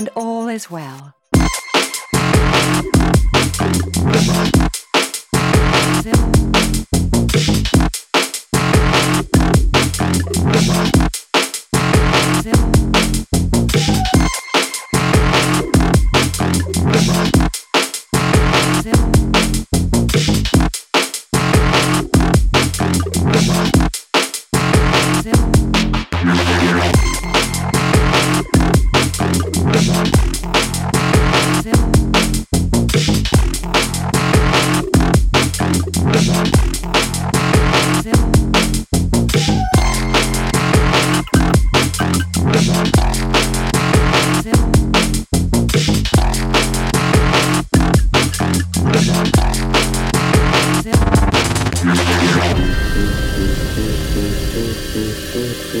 and all is well. Thank you. All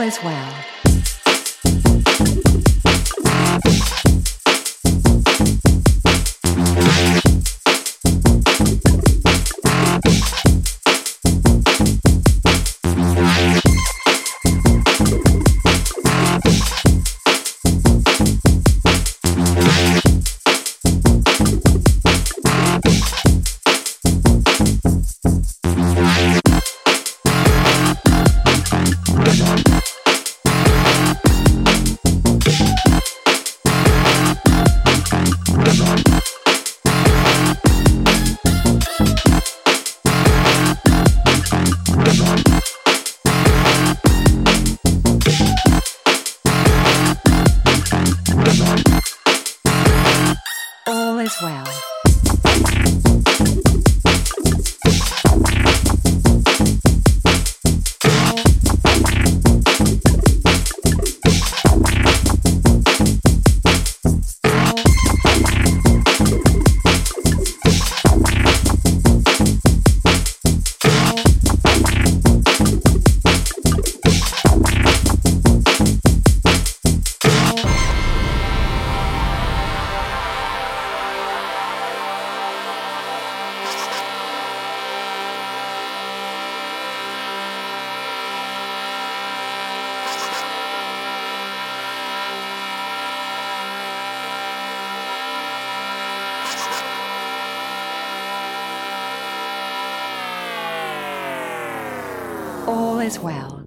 is well. Is well. All is well.